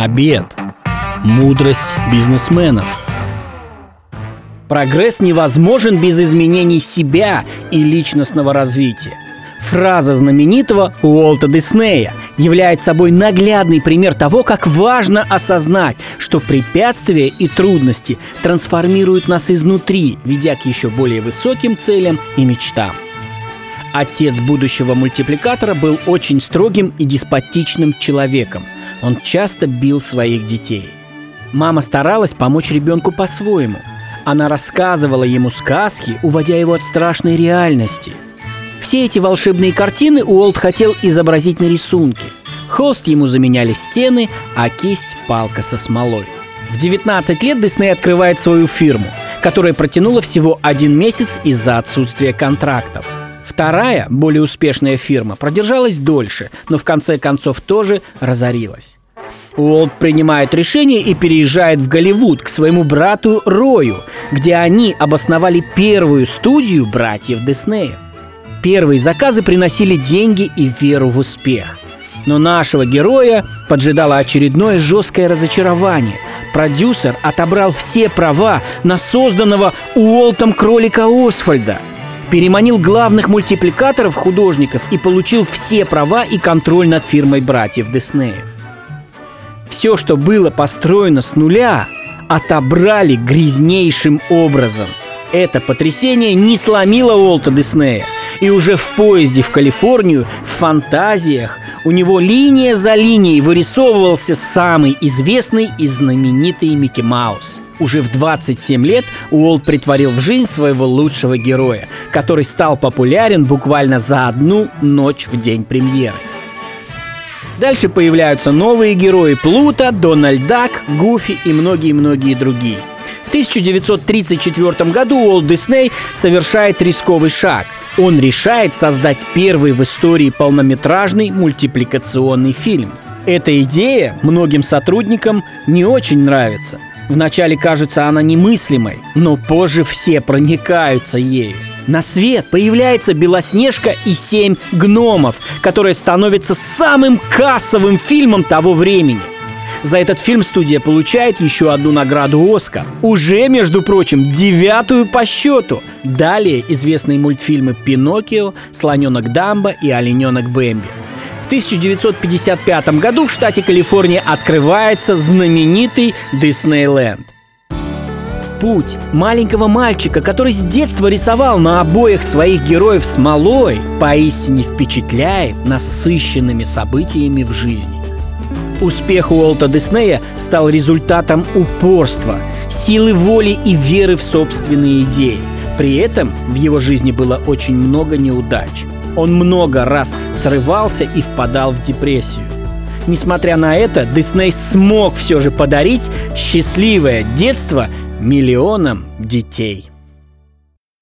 Обед. Мудрость бизнесменов. Прогресс невозможен без изменений себя и личностного развития. Фраза знаменитого Уолта Диснея является собой наглядный пример того, как важно осознать, что препятствия и трудности трансформируют нас изнутри, ведя к еще более высоким целям и мечтам. Отец будущего мультипликатора был очень строгим и деспотичным человеком. Он часто бил своих детей. Мама старалась помочь ребенку по-своему. Она рассказывала ему сказки, уводя его от страшной реальности. Все эти волшебные картины Уолт хотел изобразить на рисунке. Холст ему заменяли стены, а кисть – палка со смолой. В 19 лет Дисней открывает свою фирму, которая протянула всего один месяц из-за отсутствия контрактов – Вторая, более успешная фирма, продержалась дольше, но в конце концов тоже разорилась. Уолт принимает решение и переезжает в Голливуд к своему брату Рою, где они обосновали первую студию братьев Диснеев. Первые заказы приносили деньги и веру в успех. Но нашего героя поджидало очередное жесткое разочарование. Продюсер отобрал все права на созданного Уолтом кролика Освальда – переманил главных мультипликаторов художников и получил все права и контроль над фирмой братьев Диснеев. Все, что было построено с нуля, отобрали грязнейшим образом. Это потрясение не сломило Уолта Диснея. И уже в поезде в Калифорнию, в фантазиях, у него линия за линией вырисовывался самый известный и знаменитый Микки Маус – уже в 27 лет Уолт притворил в жизнь своего лучшего героя, который стал популярен буквально за одну ночь в день премьеры. Дальше появляются новые герои Плута, Дональд Дак, Гуфи и многие-многие другие. В 1934 году Уолт Дисней совершает рисковый шаг. Он решает создать первый в истории полнометражный мультипликационный фильм. Эта идея многим сотрудникам не очень нравится – Вначале кажется она немыслимой, но позже все проникаются ею. На свет появляется Белоснежка и семь гномов, которая становится самым кассовым фильмом того времени. За этот фильм студия получает еще одну награду «Оскар». Уже, между прочим, девятую по счету. Далее известные мультфильмы «Пиноккио», «Слоненок Дамбо» и «Олененок Бэмби». 1955 году в штате Калифорния открывается знаменитый Диснейленд. Путь маленького мальчика, который с детства рисовал на обоих своих героев смолой, поистине впечатляет насыщенными событиями в жизни. Успех Уолта Диснея стал результатом упорства, силы воли и веры в собственные идеи. При этом в его жизни было очень много неудач – он много раз срывался и впадал в депрессию. Несмотря на это, Дисней смог все же подарить счастливое детство миллионам детей.